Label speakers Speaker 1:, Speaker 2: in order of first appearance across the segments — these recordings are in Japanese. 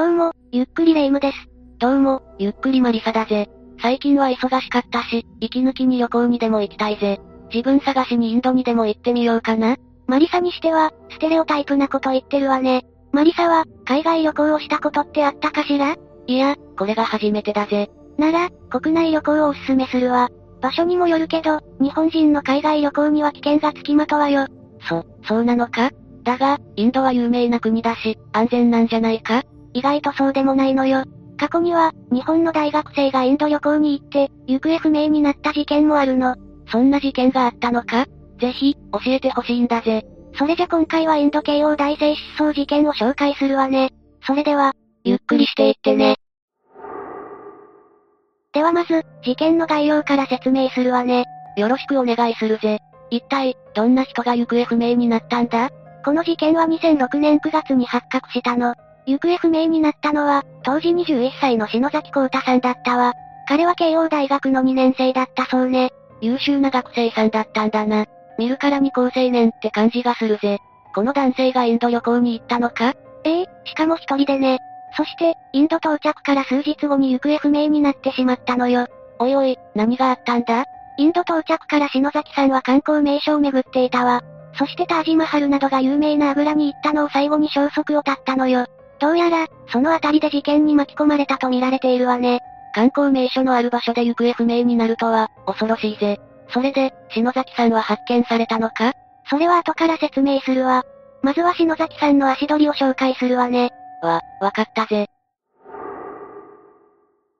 Speaker 1: どうも、ゆっくりレ夢ムです。
Speaker 2: どうも、ゆっくりマリサだぜ。最近は忙しかったし、息抜きに旅行にでも行きたいぜ。自分探しにインドにでも行ってみようかな。
Speaker 1: マリサにしては、ステレオタイプなこと言ってるわね。マリサは、海外旅行をしたことってあったかしら？
Speaker 2: いや、これが初めてだぜ。
Speaker 1: なら、国内旅行をおすすめするわ。場所にもよるけど、日本人の海外旅行には危険がつきまとわよ。
Speaker 2: そ、そうなのか？だが、インドは有名な国だし、安全なんじゃないか？
Speaker 1: 意外とそうでもないのよ。過去には、日本の大学生がインド旅行に行って、行方不明になった事件もあるの。
Speaker 2: そんな事件があったのか？ぜひ、教えてほしいんだぜ。
Speaker 1: それじゃ今回はインド慶応大生失踪事件を紹介するわね。それでは、
Speaker 2: ゆっくりしていってね。
Speaker 1: ではまず、事件の概要から説明するわね。
Speaker 2: よろしくお願いするぜ。一体、どんな人が行方不明になったんだ？
Speaker 1: この事件は2006年9月に発覚したの。行方不明になったのは、当時21歳の篠崎幸太さんだったわ。彼は慶応大学の2年生だったそうね。
Speaker 2: 優秀な学生さんだったんだな。見るからに高青年って感じがするぜ。この男性がインド旅行に行ったのか？
Speaker 1: ええしかも一人でね。そして、インド到着から数日後に行方不明になってしまったのよ。
Speaker 2: おいおい、何があったんだ？
Speaker 1: インド到着から篠崎さんは観光名所を巡っていたわ。そしてタージマハルなどが有名なアグラに行ったのを最後に消息を絶ったのよ。どうやら、その辺りで事件に巻き込まれたと見られているわね。
Speaker 2: 観光名所のある場所で行方不明になるとは、恐ろしいぜ。それで、篠崎さんは発見されたのか？
Speaker 1: それは後から説明するわ。まずは篠崎さんの足取りを紹介するわね。
Speaker 2: わ、わかったぜ。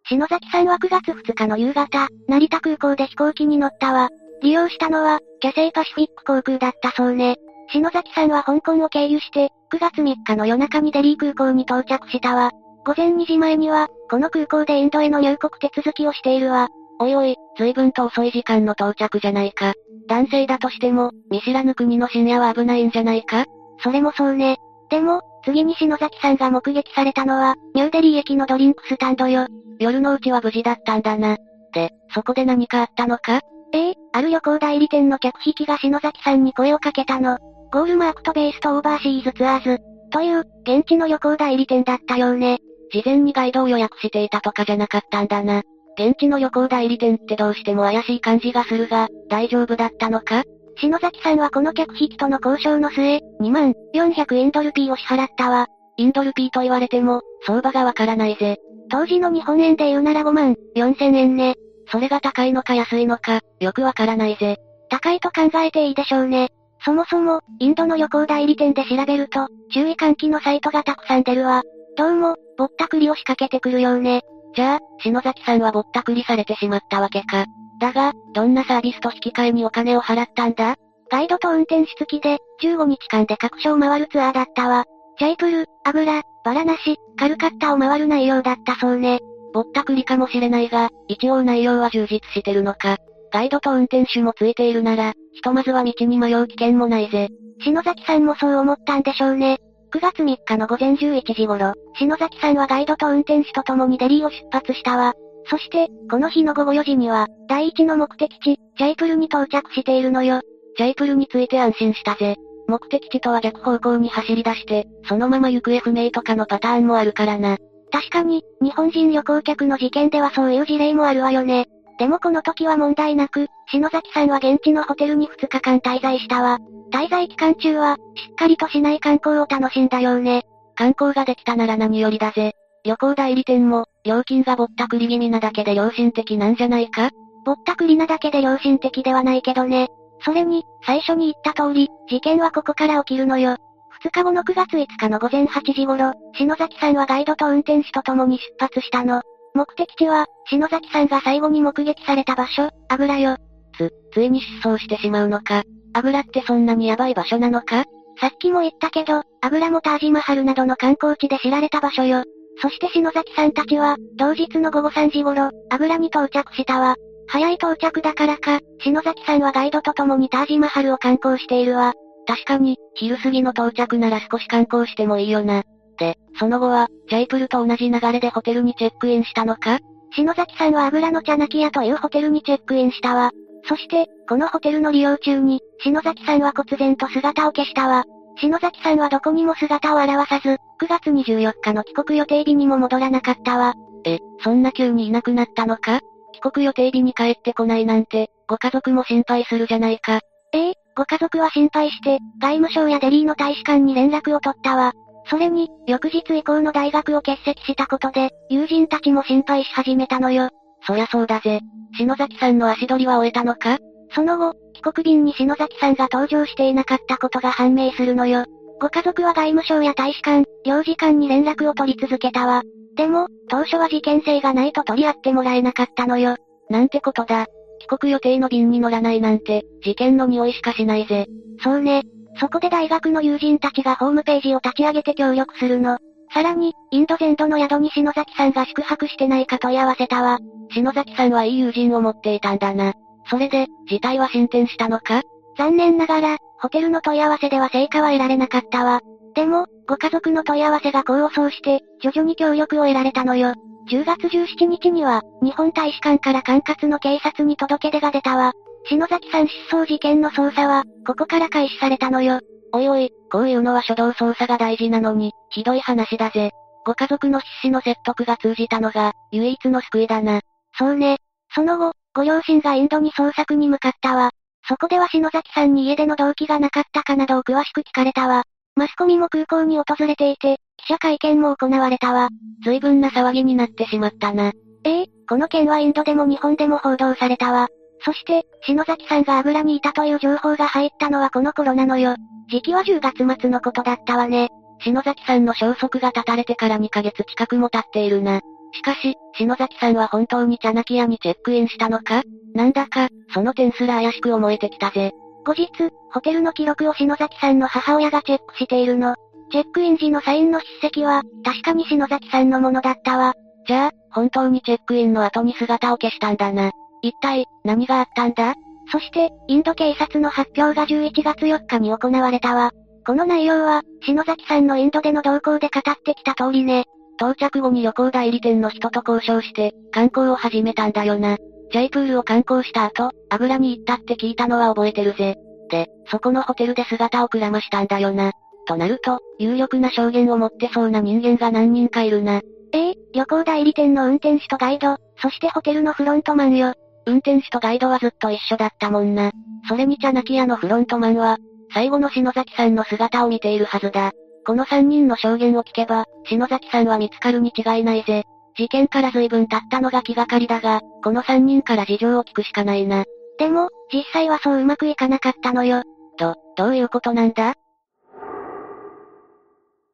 Speaker 1: 篠崎さんは9月2日の夕方、成田空港で飛行機に乗ったわ。利用したのは、キャセイパシフィック航空だったそうね。篠崎さんは香港を経由して、9月3日の夜中にデリー空港に到着したわ。午前2時前には、この空港でインドへの入国手続きをしているわ。
Speaker 2: おいおい、随分と遅い時間の到着じゃないか。男性だとしても、見知らぬ国の深夜は危ないんじゃないか？
Speaker 1: それもそうね。でも、次に篠崎さんが目撃されたのは、ニューデリー駅のドリンクスタンドよ。
Speaker 2: 夜のうちは無事だったんだな。で、そこで何かあったのか？
Speaker 1: ええある旅行代理店の客引きが篠崎さんに声をかけたの。ゴールマークとベースとオーバーシーズツアーズ。という、現地の旅行代理店だったようね。
Speaker 2: 事前にガイドを予約していたとかじゃなかったんだな。現地の旅行代理店ってどうしても怪しい感じがするが、大丈夫だったのか？
Speaker 1: 篠崎さんはこの客引きとの交渉の末、2万400インドルピーを支払ったわ。
Speaker 2: インドルピーと言われても、相場がわからないぜ。
Speaker 1: 当時の日本円で言うなら5万4千円ね。
Speaker 2: それが高いのか安いのか、よくわからないぜ。
Speaker 1: 高いと考えていいでしょうね。そもそも、インドの旅行代理店で調べると、注意喚起のサイトがたくさん出るわ。どうも、ぼったくりを仕掛けてくるようね。
Speaker 2: じゃあ、篠崎さんはぼったくりされてしまったわけか。だが、どんなサービスと引き換えにお金を払ったんだ？
Speaker 1: ガイドと運転手付きで、15日間で各所を回るツアーだったわ。ジャイプル、アグラ、バラナシ、カルカッタを回る内容だったそうね。
Speaker 2: ぼったくりかもしれないが、一応内容は充実してるのか。ガイドと運転手もついているなら、ひとまずは道に迷う危険もないぜ。
Speaker 1: 篠崎さんもそう思ったんでしょうね。9月3日の午前11時頃、篠崎さんはガイドと運転手と共にデリーを出発したわ。そして、この日の午後4時には、第一の目的地、ジャイプルに到着しているのよ。
Speaker 2: ジャイプルについて安心したぜ。目的地とは逆方向に走り出して、そのまま行方不明とかのパターンもあるからな。
Speaker 1: 確かに、日本人旅行客の事件ではそういう事例もあるわよね。でもこの時は問題なく、篠崎さんは現地のホテルに2日間滞在したわ。滞在期間中は、しっかりとしない観光を楽しんだようね。
Speaker 2: 観光ができたなら何よりだぜ。旅行代理店も、料金がぼったくり気味なだけで良心的なんじゃないか？
Speaker 1: ぼったくりなだけで良心的ではないけどね。それに、最初に言った通り、事件はここから起きるのよ。2日後の9月5日の午前8時頃、篠崎さんはガイドと運転手と共に出発したの。目的地は、篠崎さんが最後に目撃された場所、アグラよ。
Speaker 2: つ、ついに失踪してしまうのか。アグラってそんなにヤバい場所なのか
Speaker 1: さっきも言ったけど、アグラもタージマハルなどの観光地で知られた場所よ。そして篠崎さんたちは、同日の午後3時頃、アグラに到着したわ。早い到着だからか、篠崎さんはガイドと共にタージマハルを観光しているわ。
Speaker 2: 確かに、昼過ぎの到着なら少し観光してもいいよな。で、その後は、ジャイプルと同じ流れでホテルにチェックインしたのか？
Speaker 1: 篠崎さんはアグラのチャナキヤというホテルにチェックインしたわ。そして、このホテルの利用中に、篠崎さんは忽然と姿を消したわ。篠崎さんはどこにも姿を現さず、9月24日の帰国予定日にも戻らなかったわ。
Speaker 2: え、そんな急にいなくなったのか？帰国予定日に帰ってこないなんて、ご家族も心配するじゃないか。
Speaker 1: ええご家族は心配して、外務省やデリーの大使館に連絡を取ったわ。それに、翌日以降の大学を欠席したことで、友人たちも心配し始めたのよ。
Speaker 2: そりゃそうだぜ。篠崎さんの足取りは終えたのか？
Speaker 1: その後、帰国便に篠崎さんが登場していなかったことが判明するのよ。ご家族は外務省や大使館、領事館に連絡を取り続けたわ。でも、当初は事件性がないと取り合ってもらえなかったのよ。
Speaker 2: なんてことだ。帰国予定の便に乗らないなんて、事件の匂いしかしないぜ。
Speaker 1: そうね。そこで大学の友人たちがホームページを立ち上げて協力するの。さらに、インド全土の宿に篠崎さんが宿泊してないか問い合わせたわ。
Speaker 2: 篠崎さんはいい友人を持っていたんだな。それで、事態は進展したのか？
Speaker 1: 残念ながら、ホテルの問い合わせでは成果は得られなかったわ。でも、ご家族の問い合わせが功を奏して、徐々に協力を得られたのよ。10月17日には、日本大使館から管轄の警察に届け出が出たわ。篠崎さん失踪事件の捜査は、ここから開始されたのよ。
Speaker 2: おいおい、こういうのは初動捜査が大事なのに、ひどい話だぜ。ご家族の必死の説得が通じたのが、唯一の救いだな。
Speaker 1: そうね。その後、ご両親がインドに捜索に向かったわ。そこでは篠崎さんに家での動機がなかったかなどを詳しく聞かれたわ。マスコミも空港に訪れていて、記者会見も行われたわ。
Speaker 2: 随分な騒ぎになってしまったな。
Speaker 1: ええこの件はインドでも日本でも報道されたわ。そして、篠崎さんが油にいたという情報が入ったのはこの頃なのよ。時期は10月末のことだったわね。
Speaker 2: 篠崎さんの消息が絶たれてから2ヶ月近くも経っているな。しかし、篠崎さんは本当にチャナキ屋にチェックインしたのか？なんだか、その点すら怪しく思えてきたぜ。
Speaker 1: 後日、ホテルの記録を篠崎さんの母親がチェックしているの。チェックイン時のサインの筆跡は、確かに篠崎さんのものだったわ。
Speaker 2: じゃあ、本当にチェックインの後に姿を消したんだな。一体、何があったんだ？
Speaker 1: そして、インド警察の発表が11月4日に行われたわ。この内容は、篠崎さんのインドでの動向で語ってきた通りね。
Speaker 2: 到着後に旅行代理店の人と交渉して、観光を始めたんだよな。ジャイプールを観光した後、油に行ったって聞いたのは覚えてるぜ。で、そこのホテルで姿をくらましたんだよな。となると、有力な証言を持ってそうな人間が何人かいるな。
Speaker 1: ええ旅行代理店の運転手とガイド、そしてホテルのフロントマンよ。
Speaker 2: 運転手とガイドはずっと一緒だったもんな。それにチャナキ屋のフロントマンは、最後の篠崎さんの姿を見ているはずだ。この3人の証言を聞けば、篠崎さんは見つかるに違いないぜ。事件から随分経ったのが気がかりだが、この3人から事情を聞くしかないな。
Speaker 1: でも、実際はそううまくいかなかったのよ。
Speaker 2: と、どういうことなんだ？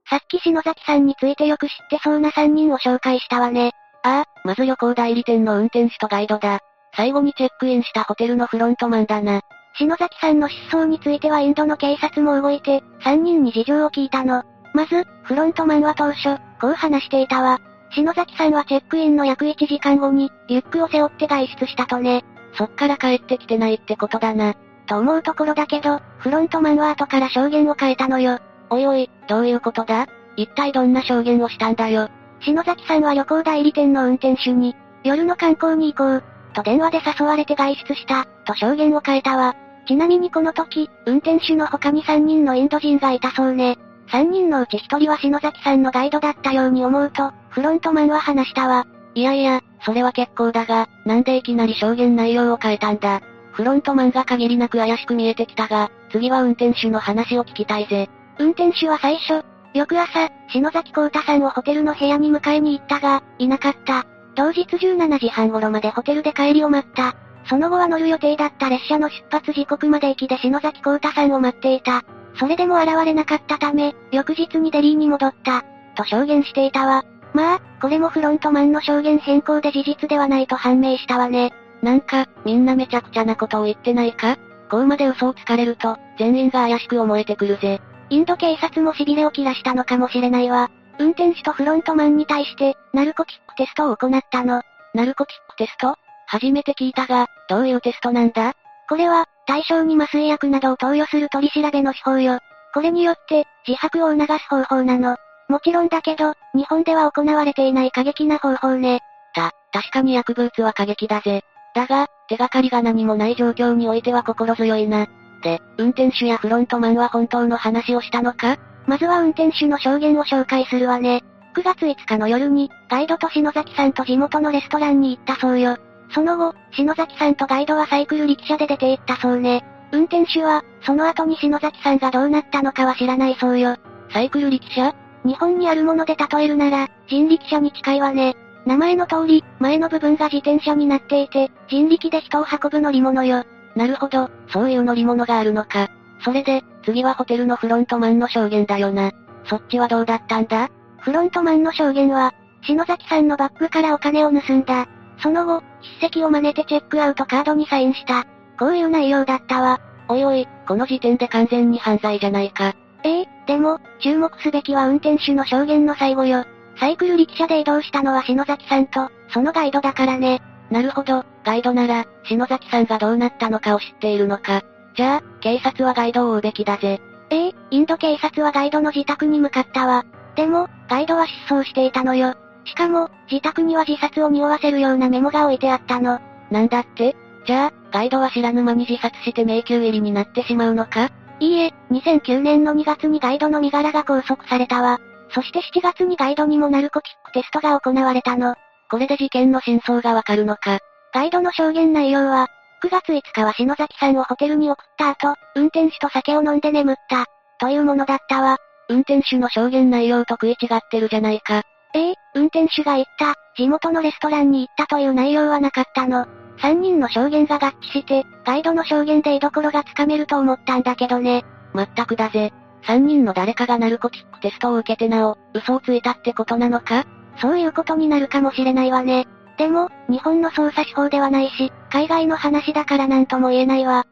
Speaker 1: さっき篠崎さんについてよく知ってそうな3人を紹介したわね。
Speaker 2: ああ、まず旅行代理店の運転手とガイドだ。最後にチェックインしたホテルのフロントマンだな。
Speaker 1: 篠崎さんの失踪についてはインドの警察も動いて、3人に事情を聞いたの。まず、フロントマンは当初、こう話していたわ。篠崎さんはチェックインの約1時間後に、リュックを背負って外出したとね。
Speaker 2: そっから帰ってきてないってことだな。
Speaker 1: と思うところだけど、フロントマンは後から証言を変えたのよ。
Speaker 2: おいおい、どういうことだ？一体どんな証言をしたんだよ？
Speaker 1: 篠崎さんは旅行代理店の運転手に、夜の観光に行こう、と電話で誘われて外出した、と証言を変えたわ。ちなみにこの時、運転手の他に3人のインド人がいたそうね。3人のうち1人は篠崎さんのガイドだったように思うと、フロントマンは話したわ。
Speaker 2: いやいや、それは結構だが、なんでいきなり証言内容を変えたんだ。フロントマンが限りなく怪しく見えてきたが、次は運転手の話を聞きたいぜ。
Speaker 1: 運転手は最初、翌朝、篠崎幸太さんをホテルの部屋に迎えに行ったが、いなかった。同日17時半頃までホテルで帰りを待った。その後は乗る予定だった列車の出発時刻まで駅で篠崎幸太さんを待っていた。それでも現れなかったため、翌日にデリーに戻った。と証言していたわ。まあ、これもフロントマンの証言変更で事実ではないと判明したわね。
Speaker 2: なんか、みんなめちゃくちゃなことを言ってないか？こうまで嘘をつかれると、全員が怪しく思えてくるぜ。
Speaker 1: インド警察も痺れを切らしたのかもしれないわ。運転手とフロントマンに対して、ナルコティックテストを行ったの。
Speaker 2: ナルコティックテスト？初めて聞いたが、どういうテストなんだ？
Speaker 1: これは、対象に麻酔薬などを投与する取り調べの手法よ。これによって、自白を促す方法なの。もちろんだけど、日本では行われていない過激な方法ね。
Speaker 2: た、確かに薬物は過激だぜ。だが、手がかりが何もない状況においては心強いな。で、運転手やフロントマンは本当の話をしたのか？
Speaker 1: まずは運転手の証言を紹介するわね。9月5日の夜に、ガイドと篠崎さんと地元のレストランに行ったそうよ。その後、篠崎さんとガイドはサイクル力車で出て行ったそうね。運転手は、その後に篠崎さんがどうなったのかは知らないそうよ。
Speaker 2: サイクル力車
Speaker 1: 日本にあるもので例えるなら、人力車に近いわね。名前の通り、前の部分が自転車になっていて、人力で人を運ぶ乗り物よ。
Speaker 2: なるほど、そういう乗り物があるのか。それで、次はホテルのフロントマンの証言だよな。そっちはどうだったんだ？
Speaker 1: フロントマンの証言は、篠崎さんのバッグからお金を盗んだ。その後、筆跡を真似てチェックアウトカードにサインした。こういう内容だったわ。
Speaker 2: おいおい、この時点で完全に犯罪じゃないか。
Speaker 1: ええでも、注目すべきは運転手の証言の最後よ。サイクル力車で移動したのは篠崎さんと、そのガイドだからね。
Speaker 2: なるほど、ガイドなら、篠崎さんがどうなったのかを知っているのか。じゃあ、警察はガイドを追うべきだぜ。
Speaker 1: ええインド警察はガイドの自宅に向かったわ。でも、ガイドは失踪していたのよ。しかも、自宅には自殺を匂わせるようなメモが置いてあったの。
Speaker 2: なんだって？じゃあ、ガイドは知らぬ間に自殺して迷宮入りになってしまうのか？
Speaker 1: いいえ、2009年の2月にガイドの身柄が拘束されたわ。そして7月にガイドにもナルコキックテストが行われたの。
Speaker 2: これで事件の真相がわかるのか？
Speaker 1: ガイドの証言内容は、9月5日は篠崎さんをホテルに送った後、運転手と酒を飲んで眠った、というものだったわ。
Speaker 2: 運転手の証言内容と食い違ってるじゃないか。
Speaker 1: ええ運転手が言った、地元のレストランに行ったという内容はなかったの。3人の証言が合致して、ガイドの証言で居所がつかめると思ったんだけどね。
Speaker 2: まったくだぜ。3人の誰かがナルコティックテストを受けてなお、嘘をついたってことなのか？
Speaker 1: そういうことになるかもしれないわね。でも、日本の捜査手法ではないし、海外の話だからなんとも言えないわ。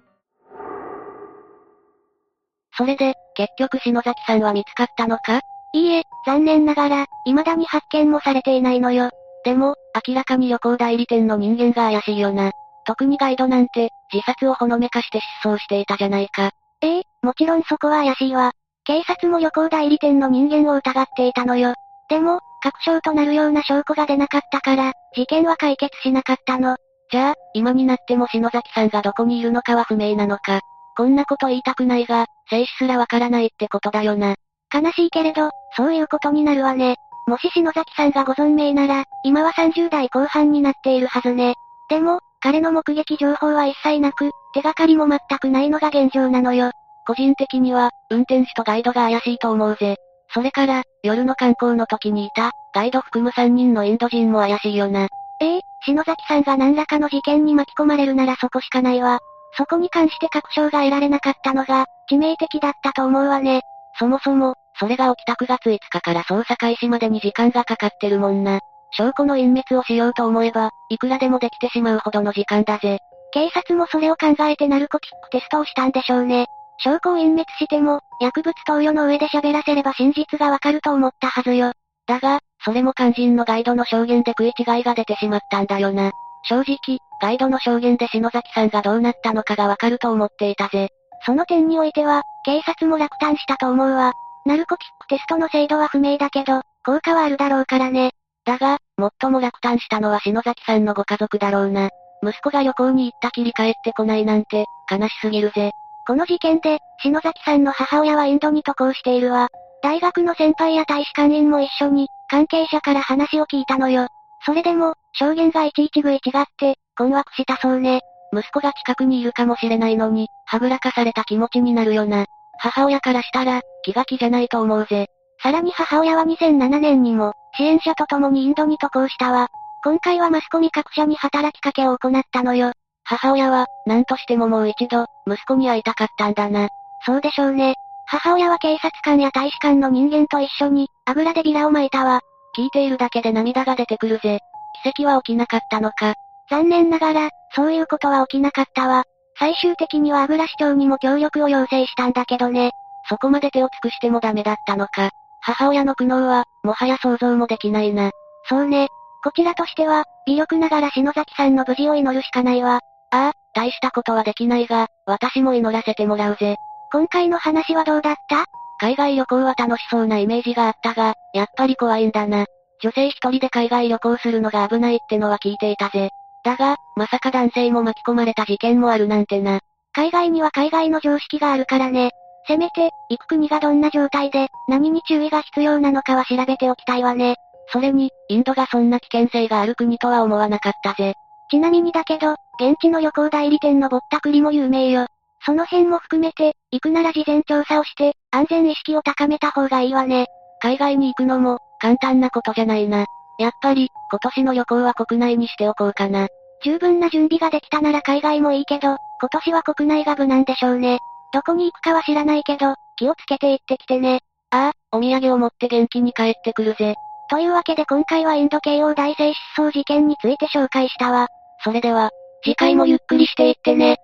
Speaker 2: それで、結局篠崎さんは見つかったのか？
Speaker 1: いいえ、残念ながら、未だに発見もされていないのよ。
Speaker 2: でも、明らかに旅行代理店の人間が怪しいよな。特にガイドなんて、自殺をほのめかして失踪していたじゃないか。
Speaker 1: ええもちろんそこは怪しいわ。警察も旅行代理店の人間を疑っていたのよ。でも、確証となるような証拠が出なかったから、事件は解決しなかったの。
Speaker 2: じゃあ、今になっても篠崎さんがどこにいるのかは不明なのか。こんなこと言いたくないが、生死すらわからないってことだよな。
Speaker 1: 悲しいけれど、そういうことになるわね。もし篠崎さんがご存命なら、今は30代後半になっているはずね。でも、彼の目撃情報は一切なく、手がかりも全くないのが現状なのよ。
Speaker 2: 個人的には、運転手とガイドが怪しいと思うぜ。それから、夜の観光の時にいた、ガイド含む3人のインド人も怪しいよな。
Speaker 1: ええ篠崎さんが何らかの事件に巻き込まれるならそこしかないわ。そこに関して確証が得られなかったのが、致命的だったと思うわね。
Speaker 2: そもそも、それが起きた9月5日から捜査開始までに時間がかかってるもんな。証拠の隠滅をしようと思えば、いくらでもできてしまうほどの時間だぜ。
Speaker 1: 警察もそれを考えてナルコティックテストをしたんでしょうね。証拠を隠滅しても、薬物投与の上で喋らせれば真実がわかると思ったはずよ。
Speaker 2: だが、それも肝心のガイドの証言で食い違いが出てしまったんだよな。正直、ガイドの証言で篠崎さんがどうなったのかがわかると思っていたぜ。
Speaker 1: その点においては、警察も落胆したと思うわ。ナルコティックテストの精度は不明だけど、効果はあるだろうからね。
Speaker 2: だが、最も落胆したのは篠崎さんのご家族だろうな。息子が旅行に行ったきり帰ってこないなんて、悲しすぎるぜ。
Speaker 1: この事件で、篠崎さんの母親はインドに渡航しているわ。大学の先輩や大使館員も一緒に、関係者から話を聞いたのよ。それでも、証言がいちいち食い違って、困惑したそうね。
Speaker 2: 息子が近くにいるかもしれないのに、はぐらかされた気持ちになるよな。母親からしたら、気が気じゃないと思うぜ。
Speaker 1: さらに母親は2007年にも、支援者と共にインドに渡航したわ。今回はマスコミ各社に働きかけを行ったのよ。
Speaker 2: 母親は、何としてももう一度、息子に会いたかったんだな。
Speaker 1: そうでしょうね。母親は警察官や大使館の人間と一緒に、油でビラを巻いたわ。
Speaker 2: 聞いているだけで涙が出てくるぜ。奇跡は起きなかったのか。
Speaker 1: 残念ながら、そういうことは起きなかったわ。最終的には油市長にも協力を要請したんだけどね。
Speaker 2: そこまで手を尽くしてもダメだったのか。母親の苦悩は、もはや想像もできないな。
Speaker 1: そうね。こちらとしては、微力ながら篠崎さんの無事を祈るしかないわ。
Speaker 2: ああ、大したことはできないが、私も祈らせてもらうぜ。
Speaker 1: 今回の話はどうだった？
Speaker 2: 海外旅行は楽しそうなイメージがあったが、やっぱり怖いんだな。女性一人で海外旅行するのが危ないってのは聞いていたぜ。だが、まさか男性も巻き込まれた事件もあるなんてな。
Speaker 1: 海外には海外の常識があるからね。せめて、行く国がどんな状態で、何に注意が必要なのかは調べておきたいわね。
Speaker 2: それに、インドがそんな危険性がある国とは思わなかったぜ。
Speaker 1: ちなみにだけど、現地の旅行代理店のぼったくりも有名よ。その辺も含めて、行くなら事前調査をして、安全意識を高めた方がいいわね。
Speaker 2: 海外に行くのも、簡単なことじゃないな。やっぱり、今年の旅行は国内にしておこうかな。
Speaker 1: 十分な準備ができたなら海外もいいけど、今年は国内が無難でしょうね。どこに行くかは知らないけど、気をつけて行ってきてね。
Speaker 2: ああ、お土産を持って元気に帰ってくるぜ。
Speaker 1: というわけで今回はインド慶応大生失踪事件について紹介したわ。
Speaker 2: それでは、次回もゆっくりしていってね。